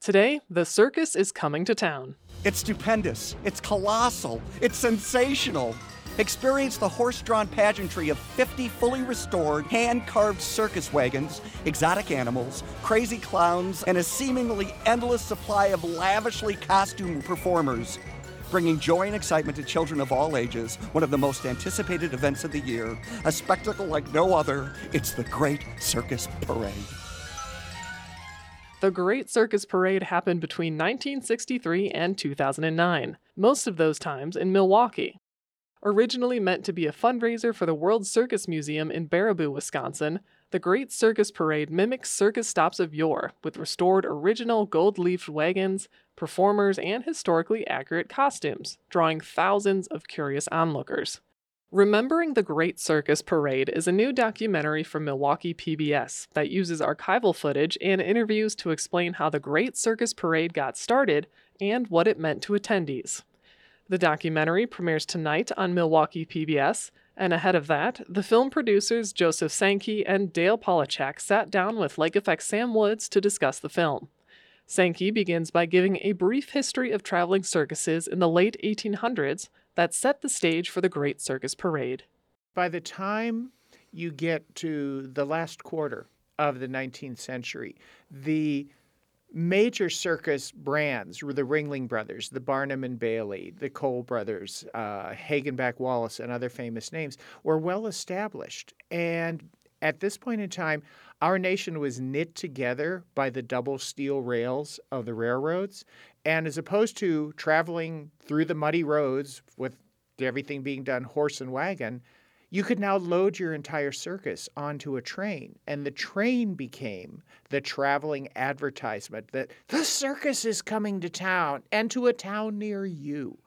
Today, the circus is coming to town. It's stupendous. It's colossal. It's sensational. Experience the horse drawn pageantry of 50 fully restored, hand carved circus wagons, exotic animals, crazy clowns, and a seemingly endless supply of lavishly costumed performers. Bringing joy and excitement to children of all ages, one of the most anticipated events of the year, a spectacle like no other. It's the Great Circus Parade. The Great Circus Parade happened between 1963 and 2009, most of those times in Milwaukee. Originally meant to be a fundraiser for the World Circus Museum in Baraboo, Wisconsin, the Great Circus Parade mimics circus stops of yore with restored original gold leafed wagons, performers, and historically accurate costumes, drawing thousands of curious onlookers. Remembering the Great Circus Parade is a new documentary from Milwaukee PBS that uses archival footage and interviews to explain how the Great Circus Parade got started and what it meant to attendees. The documentary premieres tonight on Milwaukee PBS, and ahead of that, the film producers Joseph Sankey and Dale Polachek sat down with Lake Effect Sam Woods to discuss the film. Sankey begins by giving a brief history of traveling circuses in the late 1800s that set the stage for the Great Circus Parade. By the time you get to the last quarter of the 19th century, the major circus brands were the Ringling Brothers, the Barnum and Bailey, the Cole Brothers, uh, Wallace, and other famous names were well established. And at this point in time, our nation was knit together by the double steel rails of the railroads. And as opposed to traveling through the muddy roads with everything being done horse and wagon, you could now load your entire circus onto a train. And the train became the traveling advertisement that the circus is coming to town and to a town near you.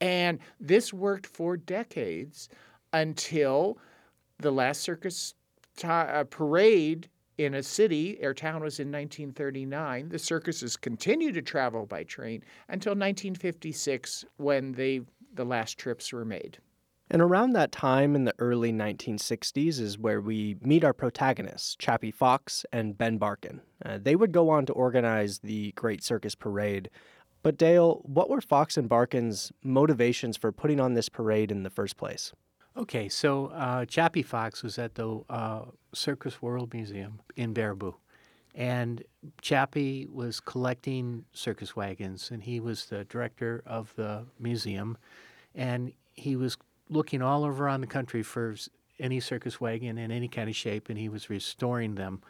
And this worked for decades until the last circus uh, parade in a city, our town was in 1939. The circuses continued to travel by train until 1956 when they, the last trips were made. And around that time in the early 1960s is where we meet our protagonists, Chappie Fox and Ben Barkin. Uh, they would go on to organize the Great Circus Parade. But Dale, what were Fox and Barkin's motivations for putting on this parade in the first place? Okay, so uh, Chappie Fox was at the uh, Circus World Museum in Baraboo. And Chappie was collecting circus wagons, and he was the director of the museum. And he was looking all over around the country for any circus wagon in any kind of shape, and he was restoring them.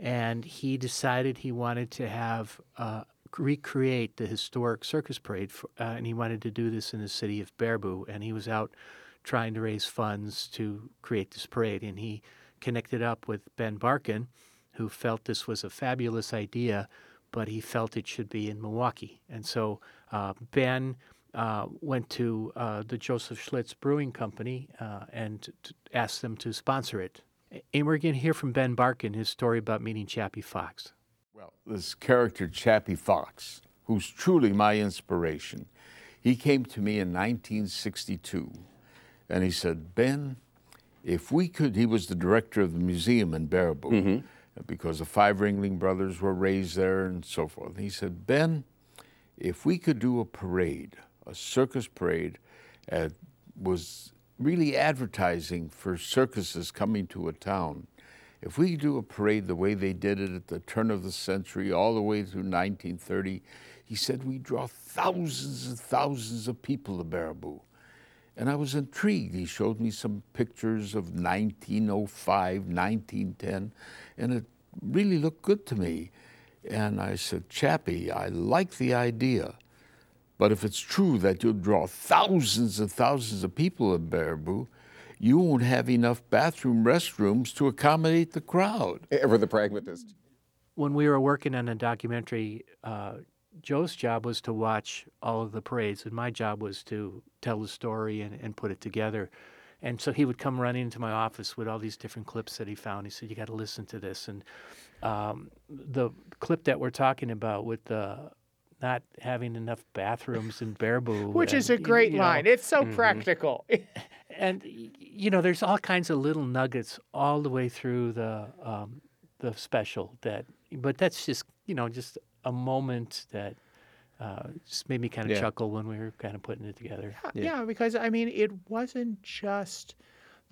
And he decided he wanted to have uh, recreate the historic circus parade, for, uh, and he wanted to do this in the city of Baraboo. And he was out trying to raise funds to create this parade, and he connected up with Ben Barkin, who felt this was a fabulous idea, but he felt it should be in Milwaukee. And so uh, Ben uh, went to uh, the Joseph Schlitz Brewing Company uh, and t- asked them to sponsor it. And we're going to hear from Ben Barkin his story about meeting Chappie Fox. Well, this character, Chappie Fox, who's truly my inspiration, he came to me in 1962 and he said, Ben, if we could, he was the director of the museum in Baraboo mm-hmm. because the five Ringling brothers were raised there and so forth. He said, Ben, if we could do a parade, a circus parade, uh, was really advertising for circuses coming to a town. If we could do a parade the way they did it at the turn of the century, all the way through 1930, he said we draw thousands and thousands of people to Baraboo. And I was intrigued. He showed me some pictures of 1905, 1910, and it really looked good to me. And I said, Chappie, I like the idea. But if it's true that you'll draw thousands and thousands of people in Baraboo, you won't have enough bathroom restrooms to accommodate the crowd. Ever the pragmatist. When we were working on a documentary, uh, Joe's job was to watch all of the parades, and my job was to tell the story and, and put it together. And so he would come running into my office with all these different clips that he found. He said, "You got to listen to this." And um, the clip that we're talking about with the not having enough bathrooms in Baraboo. Which and, is a great line. Know, it's so mm-hmm. practical. and you know, there's all kinds of little nuggets all the way through the um, the special that, but that's just you know just a moment that uh, just made me kind of Yeah. chuckle when we were kind of putting it together. Yeah, Yeah. yeah, because I mean, it wasn't just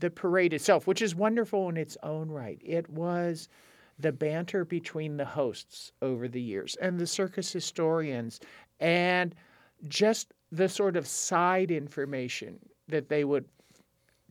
the parade itself, which is wonderful in its own right. It was the banter between the hosts over the years and the circus historians, and just the sort of side information that they would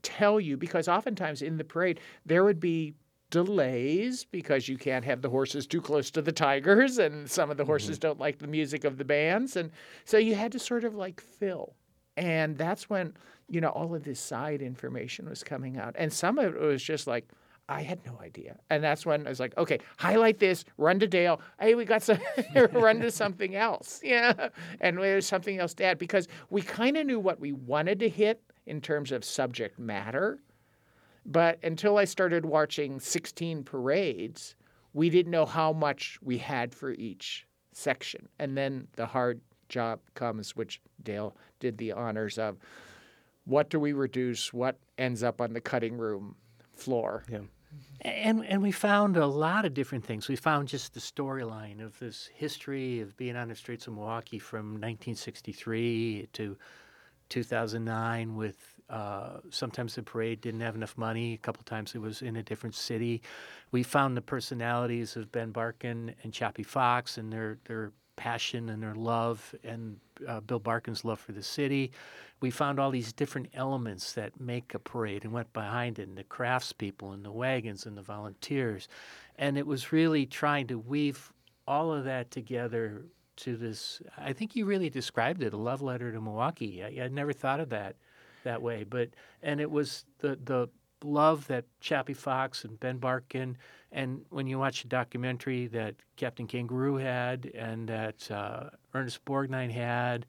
tell you. Because oftentimes in the parade, there would be delays because you can't have the horses too close to the tigers and some of the horses mm-hmm. don't like the music of the bands and so you had to sort of like fill. And that's when you know all of this side information was coming out and some of it was just like i had no idea. And that's when i was like okay highlight this run to dale. Hey we got some run to something else. Yeah. And there's something else to add because we kind of knew what we wanted to hit in terms of subject matter but until I started watching 16 parades, we didn't know how much we had for each section. And then the hard job comes, which Dale did the honors of. What do we reduce? What ends up on the cutting room floor? Yeah. And and we found a lot of different things. We found just the storyline of this history of being on the streets of Milwaukee from 1963 to 2009 with uh, sometimes the parade didn't have enough money. A couple times it was in a different city. We found the personalities of Ben Barkin and Chappie Fox and their their passion and their love and uh, Bill Barkin's love for the city. We found all these different elements that make a parade and went behind it, and the craftspeople and the wagons and the volunteers. And it was really trying to weave all of that together to this. I think you really described it a love letter to Milwaukee. I, I'd never thought of that that way, but and it was the the love that Chappie Fox and Ben Barkin, and when you watch the documentary that Captain Kangaroo had, and that uh, Ernest Borgnine had,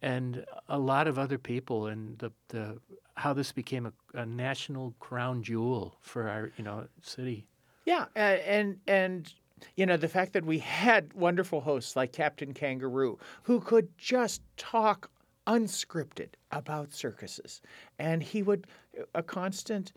and a lot of other people, and the the how this became a, a national crown jewel for our you know city. Yeah, and, and and you know the fact that we had wonderful hosts like Captain Kangaroo who could just talk unscripted about circuses, and he would a constant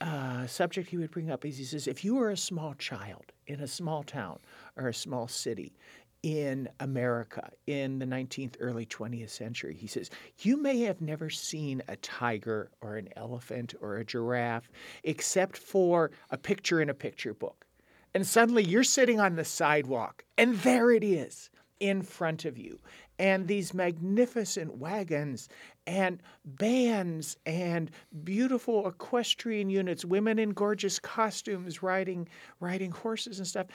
uh, subject he would bring up is he says if you were a small child in a small town or a small city in America in the 19th, early 20th century. He says, You may have never seen a tiger or an elephant or a giraffe except for a picture in a picture book. And suddenly you're sitting on the sidewalk, and there it is in front of you. And these magnificent wagons and bands and beautiful equestrian units, women in gorgeous costumes riding riding horses and stuff.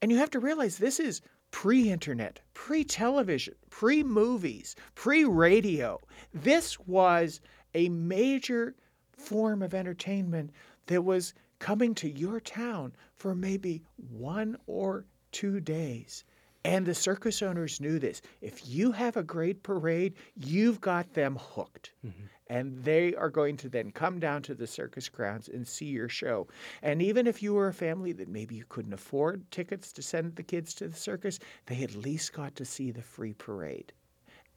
And you have to realize this is pre-internet, pre-television, pre-movies, pre-radio. This was a major form of entertainment that was coming to your town for maybe one or two days. And the circus owners knew this. If you have a great parade, you've got them hooked. Mm-hmm. And they are going to then come down to the circus grounds and see your show. And even if you were a family that maybe you couldn't afford tickets to send the kids to the circus, they at least got to see the free parade.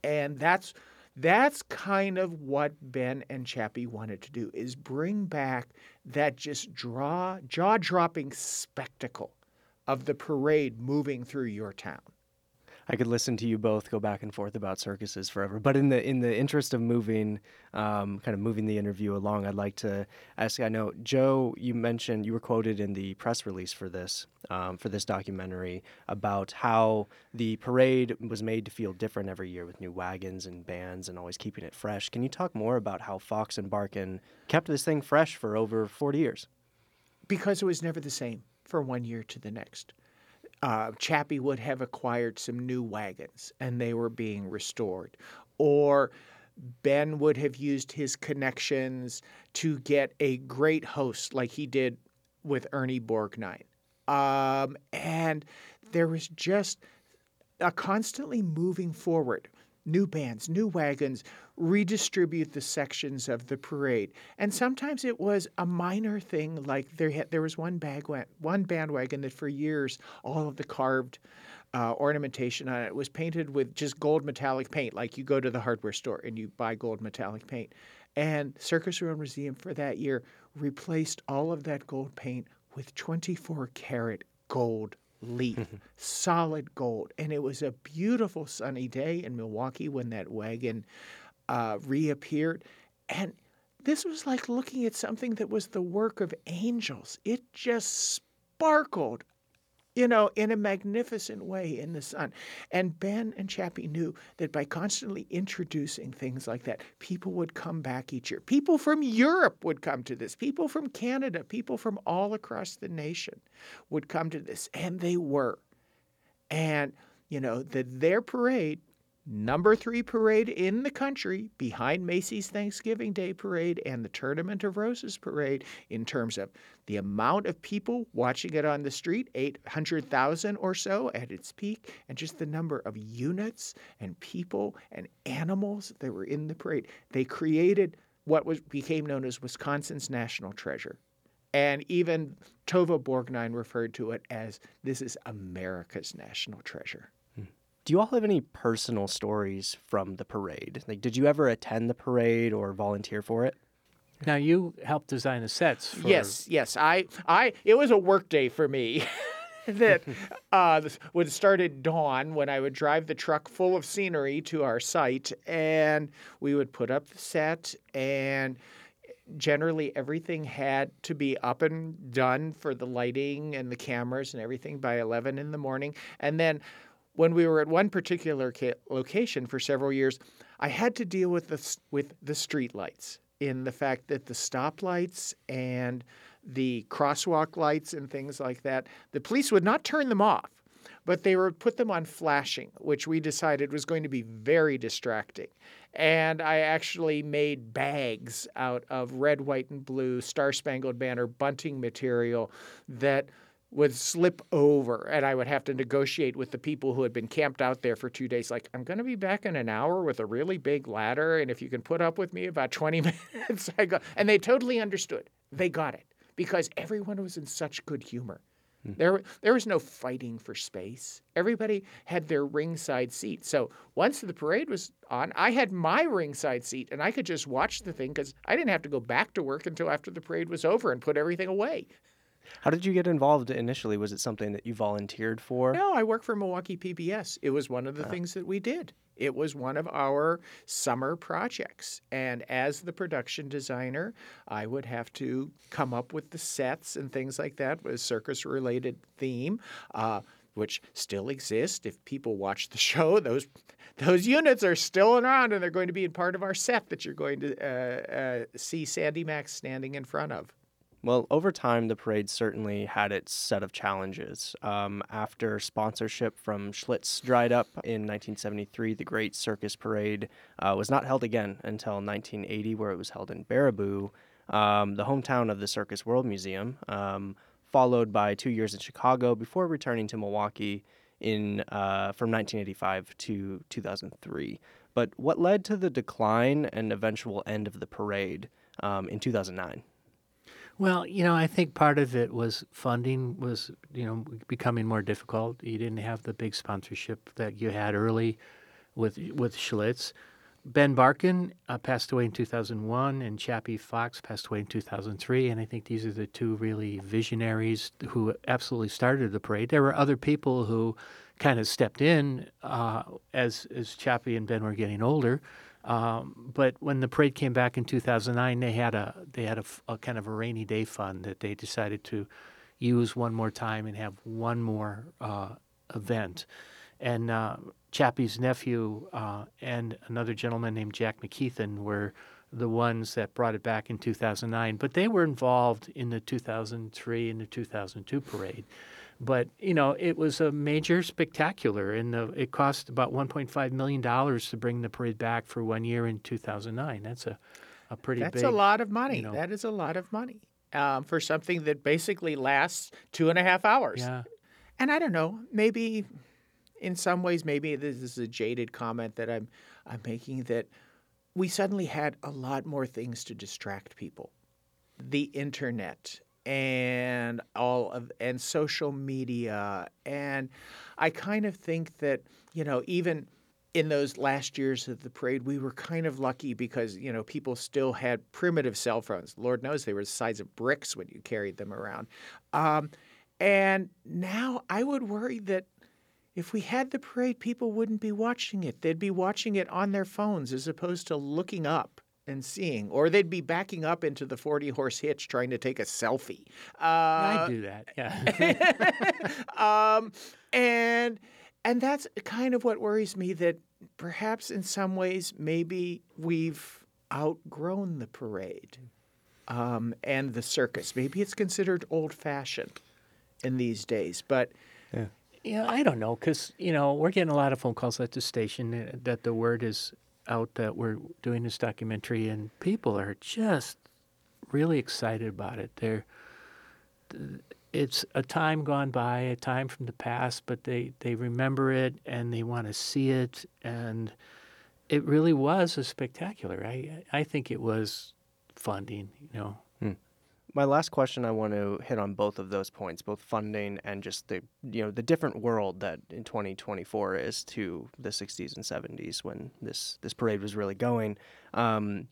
And that's that's kind of what Ben and Chappie wanted to do is bring back that just draw jaw-dropping spectacle of the parade moving through your town. I could listen to you both go back and forth about circuses forever, but in the in the interest of moving, um, kind of moving the interview along, I'd like to ask. I know Joe, you mentioned you were quoted in the press release for this um, for this documentary about how the parade was made to feel different every year with new wagons and bands and always keeping it fresh. Can you talk more about how Fox and Barkin kept this thing fresh for over forty years? because it was never the same from one year to the next. Uh, Chappie would have acquired some new wagons and they were being restored. Or Ben would have used his connections to get a great host like he did with Ernie Borgnine. Um, and there was just a constantly moving forward. New bands, new wagons, redistribute the sections of the parade. And sometimes it was a minor thing, like there had, there was one bag one bandwagon that for years all of the carved uh, ornamentation on it was painted with just gold metallic paint, like you go to the hardware store and you buy gold metallic paint. And Circus World Museum for that year replaced all of that gold paint with 24 karat gold leaf, solid gold. And it was a beautiful sunny day in Milwaukee when that wagon uh, reappeared. And this was like looking at something that was the work of angels. It just sparkled you know, in a magnificent way in the sun. And Ben and Chappie knew that by constantly introducing things like that, people would come back each year. People from Europe would come to this. People from Canada, people from all across the nation would come to this. And they were. And, you know, that their parade number three parade in the country behind Macy's Thanksgiving Day Parade and the Tournament of Roses Parade in terms of the amount of people watching it on the street 800,000 or so at its peak, and just the number of units and people and animals that were in the parade. They created what was became known as Wisconsin's national treasure. And even Tova Borgnine referred to it as this is America's national treasure. Do you all have any personal stories from the parade? Like, did you ever attend the parade or volunteer for it? Now you helped design the sets. For... Yes, yes. I, I. It was a work day for me. that uh, would start at dawn when I would drive the truck full of scenery to our site, and we would put up the set and generally everything had to be up and done for the lighting and the cameras and everything by 11 in the morning and then when we were at one particular ca- location for several years, I had to deal with the with the street lights in the fact that the stoplights and the crosswalk lights and things like that, the police would not turn them off, but they would put them on flashing, which we decided was going to be very distracting. And I actually made bags out of red, white, and blue Star Spangled Banner bunting material that would slip over and I would have to negotiate with the people who had been camped out there for two days. Like, I'm going to be back in an hour with a really big ladder. And if you can put up with me about 20 minutes, I go. And they totally understood. They got it because everyone was in such good humor. Hmm. There, there was no fighting for space. Everybody had their ringside seat. So once the parade was on, I had my ringside seat and I could just watch the thing because I didn't have to go back to work until after the parade was over and put everything away. How did you get involved initially? Was it something that you volunteered for? No, I work for Milwaukee PBS. It was one of the oh. things that we did. It was one of our summer projects. And as the production designer, I would have to come up with the sets and things like that with a circus related theme. Uh, which still exist. If people watch the show, those those units are still around, and they're going to be in part of our set that you're going to uh, uh, see Sandy Max standing in front of. Well, over time, the parade certainly had its set of challenges. Um, after sponsorship from Schlitz dried up in 1973, the Great Circus Parade uh, was not held again until 1980, where it was held in Baraboo, um, the hometown of the Circus World Museum, um, followed by two years in Chicago before returning to Milwaukee in uh, from 1985 to 2003. But what led to the decline and eventual end of the parade um, in 2009? Well, you know, I think part of it was funding was, you know, becoming more difficult. You didn't have the big sponsorship that you had early with with Schlitz. Ben Barkin uh, passed away in 2001, and Chappie Fox passed away in 2003. And I think these are the two really visionaries who absolutely started the parade. There were other people who kind of stepped in uh, as as Chappie and Ben were getting older. Um, but when the parade came back in 2009, they had a they had a, a, kind of a rainy day fund that they decided to use one more time and have one more uh, event. And uh, Chappie's nephew uh, and another gentleman named Jack McKeithen were the ones that brought it back in 2009. But they were involved in the 2003 and the 2002 parade. But you know, it was a major spectacular, and the, it cost about 1.5 million dollars to bring the parade back for one year in 2009. That's a a pretty That's big, a lot of money. You know, that is a lot of money um, for something that basically lasts two and a half hours. Yeah. And I don't know, maybe in some ways, maybe this is a jaded comment that I'm I'm making that we suddenly had a lot more things to distract people. The internet and all of and social media. And I kind of think that you know even in those last years of the parade we were kind of lucky because you know people still had primitive cell phones. Lord knows they were the size of bricks when you carried them around. Um, And now I would worry that if we had the parade, people wouldn't be watching it. They'd be watching it on their phones as opposed to looking up and seeing, or they'd be backing up into the 40 horse hitch trying to take a selfie. I Uh, do that. Yeah. um, and and that's kind of what worries me that perhaps in some ways maybe we've outgrown the parade um, and the circus. Maybe it's considered old fashioned in these days, but Yeah, I don't know, because you know we're getting a lot of phone calls at the station uh, that the word is out that we're doing this documentary, and people are just really excited about it. They're, it's a time gone by, a time from the past, but they they remember it and they want to see it, and it really was a spectacular. I I think it was funding, you know. My last question, I want to hit on both of those points, both funding and just the you know the different world that in 2024 is to the 60s and 70s when this this parade was really going. Um,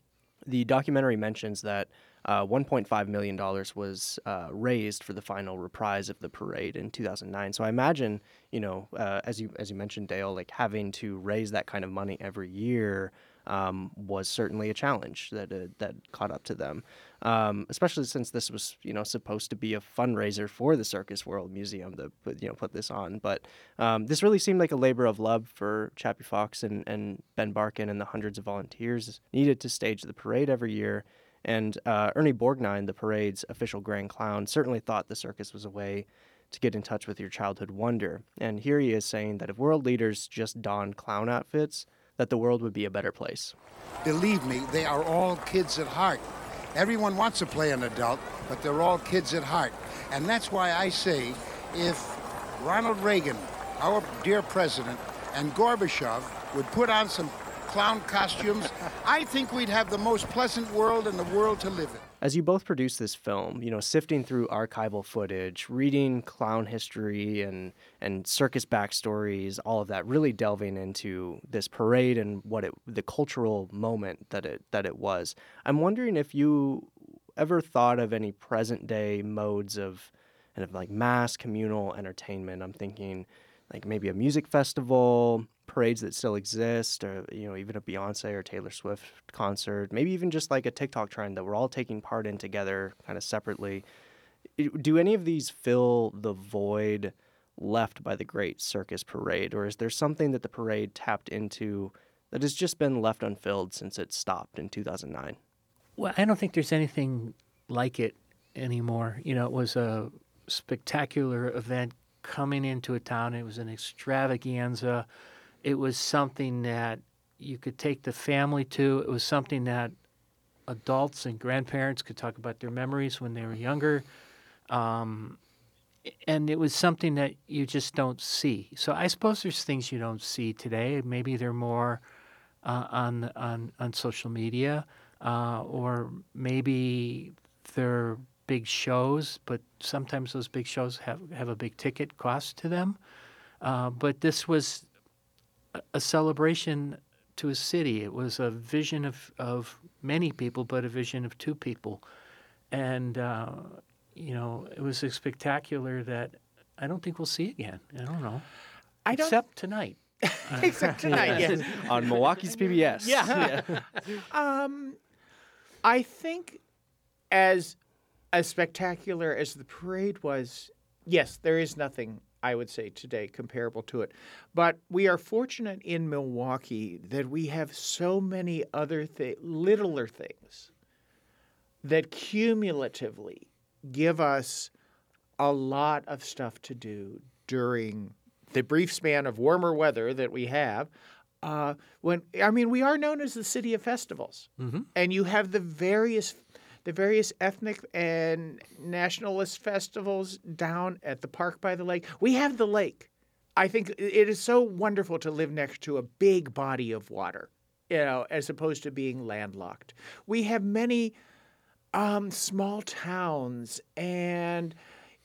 the documentary mentions that uh, 1.5 million dollars was uh, raised for the final reprise of the parade in 2009. So I imagine you know uh, as you as you mentioned, Dale, like having to raise that kind of money every year. Um, was certainly a challenge that uh, that caught up to them, um, especially since this was you know supposed to be a fundraiser for the Circus World Museum that put you know put this on. But um, this really seemed like a labor of love for Chappie Fox and, and Ben Barkin and the hundreds of volunteers needed to stage the parade every year. And uh, Ernie Borgnine, the parade's official grand clown, certainly thought the circus was a way to get in touch with your childhood wonder. And here he is saying that if world leaders just donned clown outfits, that the world would be a better place. Believe me, they are all kids at heart. Everyone wants to play an adult, but they're all kids at heart. And that's why I say if Ronald Reagan, our dear president, and Gorbachev would put on some clown costumes, I think we'd have the most pleasant world in the world to live in. As you both produced this film, you know, sifting through archival footage, reading clown history and and circus backstories, all of that, really delving into this parade and what it the cultural moment that it that it was. I'm wondering if you ever thought of any present day modes of kind of like mass communal entertainment. I'm thinking like maybe a music festival, parades that still exist, or you know, even a Beyonce or Taylor Swift concert, maybe even just like a TikTok trend that we're all taking part in together, kind of separately. Do any of these fill the void left by the Great Circus Parade, or is there something that the parade tapped into that has just been left unfilled since it stopped in 2009? Well, I don't think there's anything like it anymore. You know, it was a spectacular event coming into a town. It was an extravaganza. It was something that you could take the family to. It was something that adults and grandparents could talk about their memories when they were younger. Um, and it was something that you just don't see. So I suppose there's things you don't see today. Maybe they're more uh, on on on social media, uh, or maybe they're big shows. But sometimes those big shows have have a big ticket cost to them. Uh, but this was a- a celebration to a city. It was a vision of of many people, but a vision of two people, and uh, you know it was a spectacular that I don't think we'll see again. I don't know, I don't except tonight. except tonight. yes. On Milwaukee's PBS. Yeah. um, I think as as spectacular as the parade was, yes, there is nothing I would say today comparable to it. But we are fortunate in Milwaukee that we have so many other thi- littler things that cumulatively give us a lot of stuff to do during the brief span of warmer weather that we have. Uh, when I mean, we are known as the city of festivals, and you have the various, the various ethnic and nationalist festivals down at the park by the lake. We have the lake. I think it is so wonderful to live next to a big body of water, you know, as opposed to being landlocked. We have many um, small towns and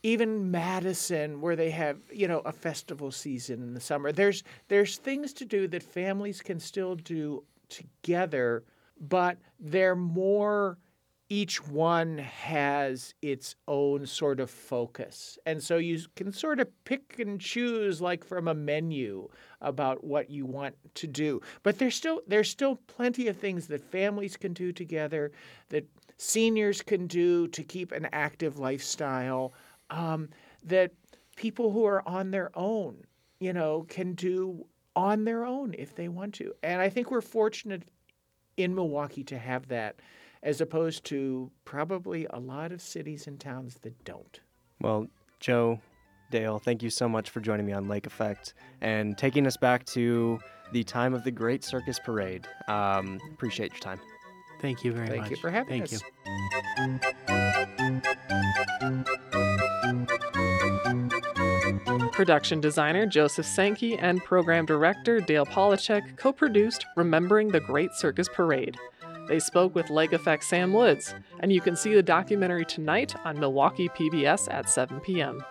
even Madison, where they have you know a festival season in the summer. There's there's things to do that families can still do together, but they're more each one has its own sort of focus. And so you can sort of pick and choose like from a menu about what you want to do. But there's still there's still plenty of things that families can do together, that seniors can do to keep an active lifestyle, um, that people who are on their own, you know, can do on their own if they want to. And I think we're fortunate in Milwaukee to have that as opposed to probably a lot of cities and towns that don't. Well, Joe, Dale, thank you so much for joining me on Lake Effect and taking us back to the time of the Great Circus Parade. Um, appreciate your time. Thank you very Thank much. Thank you for having Thank us. you. Production designer Joseph Sankey and program director Dale Polachek co produced Remembering the Great Circus Parade. They spoke with Lake Effect Sam Woods, and you can see the documentary tonight on Milwaukee PBS at 7 p.m.